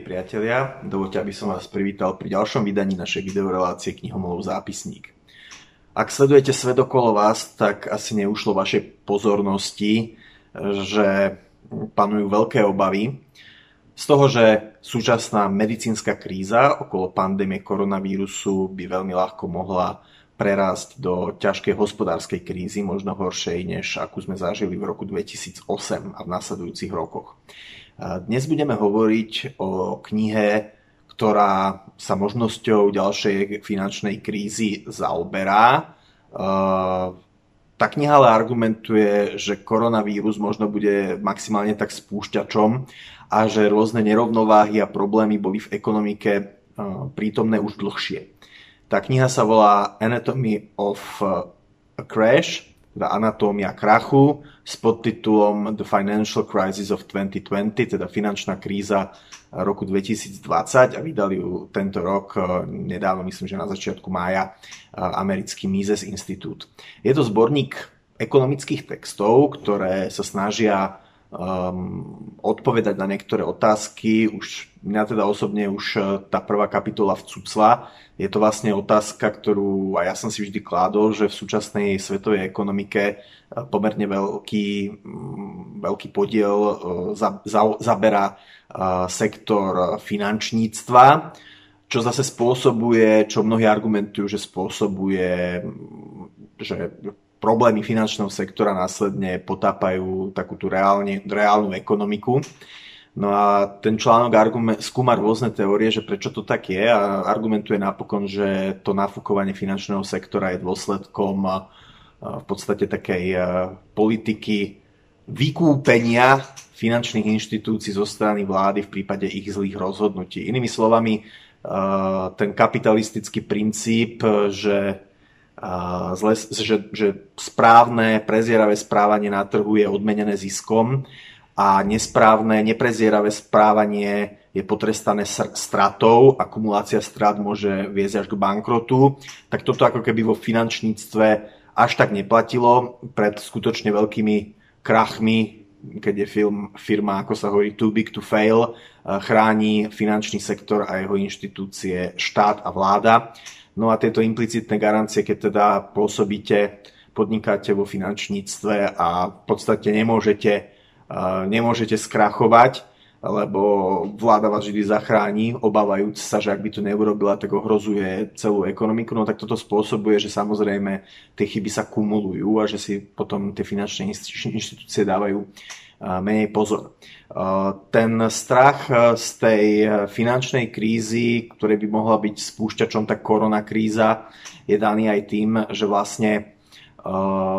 milí priatelia, dovolte, aby som vás privítal pri ďalšom vydaní našej videorelácie Knihomolov zápisník. Ak sledujete svet okolo vás, tak asi neušlo vašej pozornosti, že panujú veľké obavy z toho, že súčasná medicínska kríza okolo pandémie koronavírusu by veľmi ľahko mohla prerásť do ťažkej hospodárskej krízy, možno horšej, než akú sme zažili v roku 2008 a v nasledujúcich rokoch. Dnes budeme hovoriť o knihe, ktorá sa možnosťou ďalšej finančnej krízy zaoberá. Tá kniha ale argumentuje, že koronavírus možno bude maximálne tak spúšťačom a že rôzne nerovnováhy a problémy boli v ekonomike prítomné už dlhšie. Tá kniha sa volá Anatomy of a Crash teda Anatómia krachu s podtitulom The Financial Crisis of 2020, teda finančná kríza roku 2020 a vydali ju tento rok, eh, nedávno myslím, že na začiatku mája, eh, americký Mises Institute. Je to zborník ekonomických textov, ktoré sa snažia um, odpovedať na niektoré otázky. Už mňa teda osobne už eh, tá prvá kapitola vcucla, je to vlastne otázka, ktorú aj ja som si vždy kládol, že v súčasnej svetovej ekonomike e, pomerne veľký, mm, veľký podiel e, za, za, zaberá e, sektor finančníctva, čo zase spôsobuje, čo mnohí argumentujú, že spôsobuje, mm, že problémy finančného sektora následne potápajú takú tú reálne, reálnu ekonomiku. No a ten článok argument, skúma rôzne teórie, že prečo to tak je a argumentuje napokon, že to nafúkovanie finančného sektora je dôsledkom v podstate takej politiky vykúpenia finančných inštitúcií zo strany vlády v prípade ich zlých rozhodnutí. Inými slovami, ten kapitalistický princíp, že, zle, že, že správne, prezieravé správanie na trhu je odmenené ziskom, a nesprávne, neprezieravé správanie je potrestané stratou, akumulácia strat môže viesť až k bankrotu, tak toto ako keby vo finančníctve až tak neplatilo. Pred skutočne veľkými krachmi, keď je film, firma, ako sa hovorí, too big to fail, eh, chráni finančný sektor a jeho inštitúcie štát a vláda. No a tieto implicitné garancie, keď teda pôsobíte, podnikáte vo finančníctve a v podstate nemôžete nemôžete skrachovať, lebo vláda vás vždy zachráni, obávajúc sa, že ak by to neurobila, tak ohrozuje celú ekonomiku. No tak toto spôsobuje, že samozrejme tie chyby sa kumulujú a že si potom tie finančné inštitúcie dávajú menej pozor. Ten strach z tej finančnej krízy, ktoré by mohla byť spúšťačom, tak korona kríza je daný aj tým, že vlastne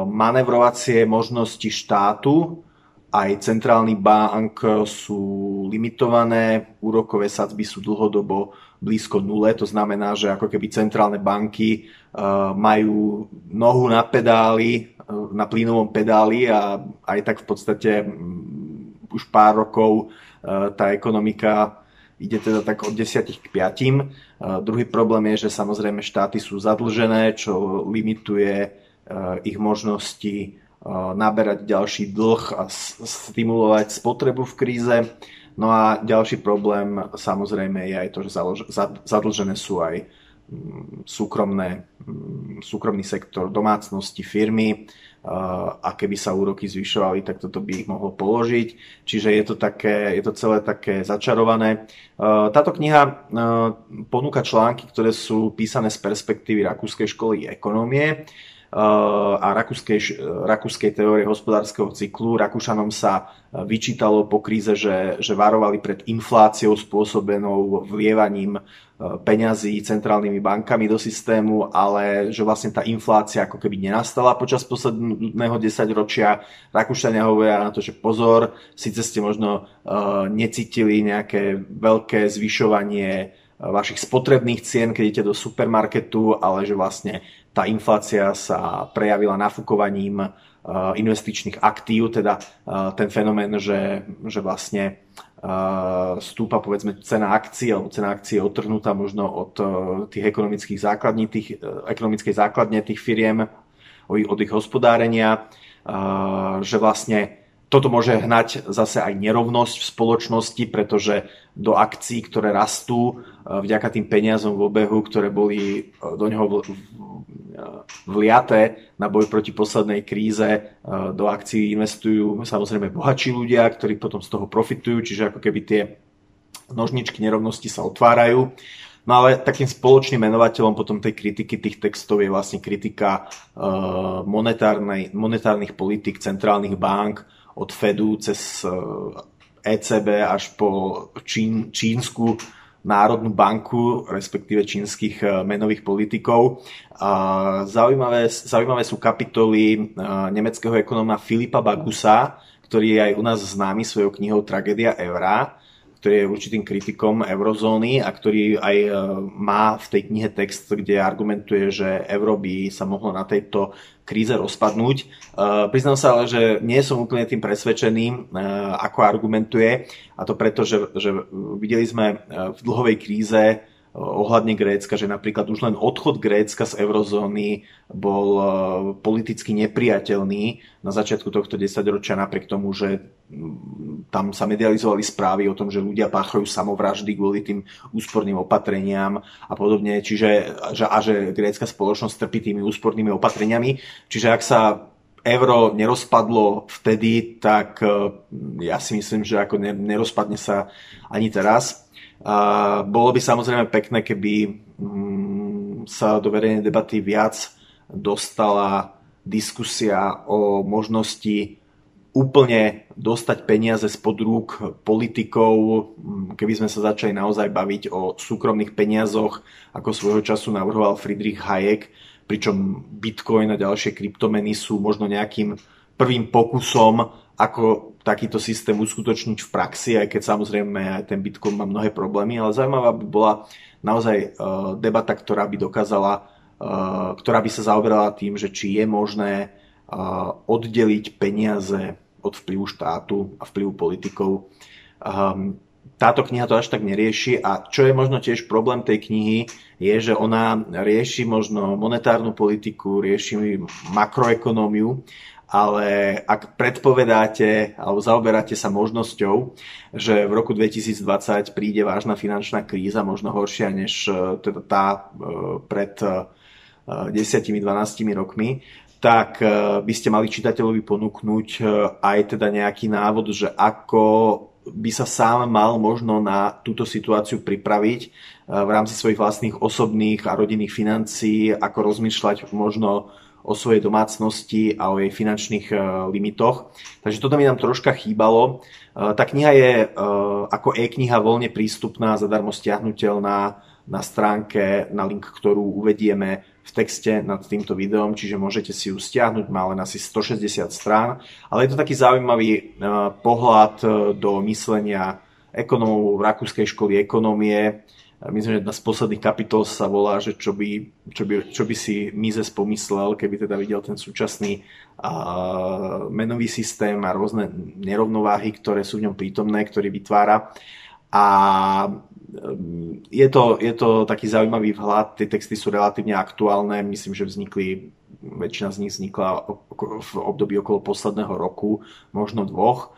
manevrovacie možnosti štátu aj centrálny bank sú limitované, úrokové sadzby sú dlhodobo blízko nule, to znamená, že ako keby centrálne banky e, majú nohu na pedáli, e, na plynovom pedáli a aj tak v podstate už pár rokov e, tá ekonomika ide teda tak od 10 k 5. Druhý problém je, že samozrejme štáty sú zadlžené, čo limituje ich možnosti naberať ďalší dlh a stimulovať spotrebu v kríze. No a ďalší problém samozrejme je aj to, že zadlžené sú aj mm, súkromné, mm, súkromný sektor domácnosti, firmy a keby sa úroky zvyšovali, tak toto by ich mohlo položiť. Čiže je to, také, je to celé také začarované. Táto kniha ponúka články, ktoré sú písané z perspektívy Rakúskej školy ekonomie a rakúskej, rakúskej teórie hospodárskeho cyklu. Rakúšanom sa vyčítalo po kríze, že, že varovali pred infláciou spôsobenou vlievaním e, peňazí centrálnymi bankami do systému, ale že vlastne tá inflácia ako keby nenastala počas posledného desaťročia. Rakúšania hovoria na to, že pozor, síce ste možno uh, necítili nejaké veľké zvyšovanie e, vašich spotrebných cien, keď idete do supermarketu, ale že vlastne tá inflácia sa prejavila nafúkovaním eh, investičných aktív, teda eh, ten fenomén, že, že vlastne eh, stúpa povedzme cena akcií alebo cena akcií je otrhnutá možno od tých ekonomických základní, tých, ekonomickej základne tých firiem, od ich hospodárenia, že vlastne toto môže hnať zase aj nerovnosť v spoločnosti, pretože do akcií, ktoré rastú vďaka tým peniazom v obehu, ktoré boli do neho vliaté na boj proti poslednej kríze, do akcií investujú samozrejme bohatší ľudia, ktorí potom z toho profitujú, čiže ako keby tie nožničky nerovnosti sa otvárajú. No ale takým spoločným menovateľom potom tej kritiky tých textov je vlastne kritika monetárnych politik centrálnych bank od Fedu cez uh, eh, ECB až po Čín, Čínsku Národnú banku, respektíve čínskych uh, menových politikov. Zaujímavé, zaujímavé sú kapitoly uh, nemeckého ekonóma Filipa Bagusa, ktorý je aj u nás známy svojou knihou Tragédia eura ktorý je určitým kritikom eurozóny a ktorý aj e, má v tej knihe text, kde argumentuje, že euro by sa mohlo na tejto kríze rozpadnúť. E, priznám sa ale, že nie som úplne tým presvedčený, e, ako argumentuje a to preto, že, že videli sme v dlhovej kríze ohľadne Grécka, že napríklad už len odchod Grécka z eurozóny bol e, politicky nepriateľný na začiatku tohto desaťročia, napriek tomu, že tam sa medializovali správy o tom, že ľudia páchajú samovraždy kvôli tým úsporným opatreniam a podobne, čiže že, a že grécka spoločnosť trpí tými úspornými opatreniami. Čiže ak sa euro nerozpadlo vtedy, tak e, ja si myslím, že ako nerozpadne sa ani teraz. A bolo by samozrejme pekné, keby mm, sa do verejnej debaty viac dostala diskusia o možnosti úplne dostať peniaze spod rúk politikov, mm, keby sme sa začali naozaj baviť o súkromných peniazoch, ako svojho času navrhoval Friedrich Hayek, pričom Bitcoin a ďalšie kryptomeny sú možno nejakým prvým pokusom, ako takýto systém uskutočniť v praxi, aj keď samozrejme aj ten Bitcoin má mnohé problémy, ale zaujímavá by bola naozaj e, debata, ktorá by dokázala, e, ktorá by sa zaoberala tým, že či je možné e, oddeliť peniaze od vplyvu štátu a vplyvu politikov. Ehm, táto kniha to až tak nerieši a čo je možno tiež problém tej knihy, je, že ona rieši možno monetárnu politiku, rieši makroekonómiu ale ak predpovedáte alebo zaoberáte sa možnosťou, že v roku 2020 príde vážna finančná kríza, možno horšia než e, teda tá e, pred 10-12 e, rokmi, tak by ste mali čitateľovi ponúknuť aj teda nejaký návod, že ako by sa sám mal možno na túto situáciu pripraviť v rámci svojich vlastných osobných a rodinných financií, ako rozmýšľať možno o svojej domácnosti a o jej finančných e, limitoch. Takže toto mi nám troška chýbalo. E, tá kniha je e, ako e-kniha voľne prístupná, zadarmo stiahnutelná na stránke, na link, ktorú uvedieme v texte nad týmto videom, čiže môžete si ju stiahnuť, má len asi 160 strán, ale je to taký zaujímavý pohľad do myslenia ekonomov v Rakúskej školy ekonomie, myslím, že jedna z posledných kapitol sa volá, že čo by, čo by, čo by si Mises pomyslel, keby teda videl ten súčasný uh, menový systém a rôzne nerovnováhy, ktoré sú v ňom prítomné, ktorý vytvára. A je to, je to taký zaujímavý vhľad, tie texty sú relatívne aktuálne, myslím, že vznikli, väčšina z nich vznikla v období okolo posledného roku, možno dvoch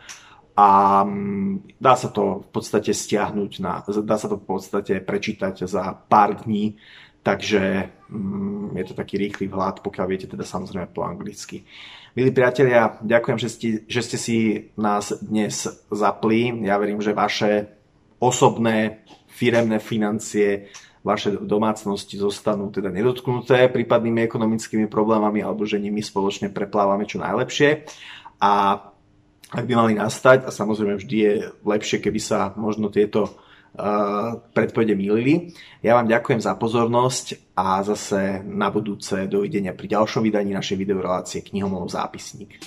a mm, dá sa to v podstate stiahnuť, na, dá sa to v podstate prečítať za pár dní, takže mm, je to taký rýchly vhľad, pokiaľ viete teda samozrejme po anglicky. Milí priatelia, ďakujem, že ste, že ste si nás dnes zapli. Ja verím, že vaše osobné firemné financie, vaše domácnosti zostanú teda nedotknuté prípadnými ekonomickými problémami alebo že nimi spoločne preplávame čo najlepšie. A ak by mali nastať, a samozrejme vždy je lepšie, keby sa možno tieto uh, predpovede mýlili. Ja vám ďakujem za pozornosť a zase na budúce dovidenia pri ďalšom vydaní našej videorelácie Knihomolov zápisník.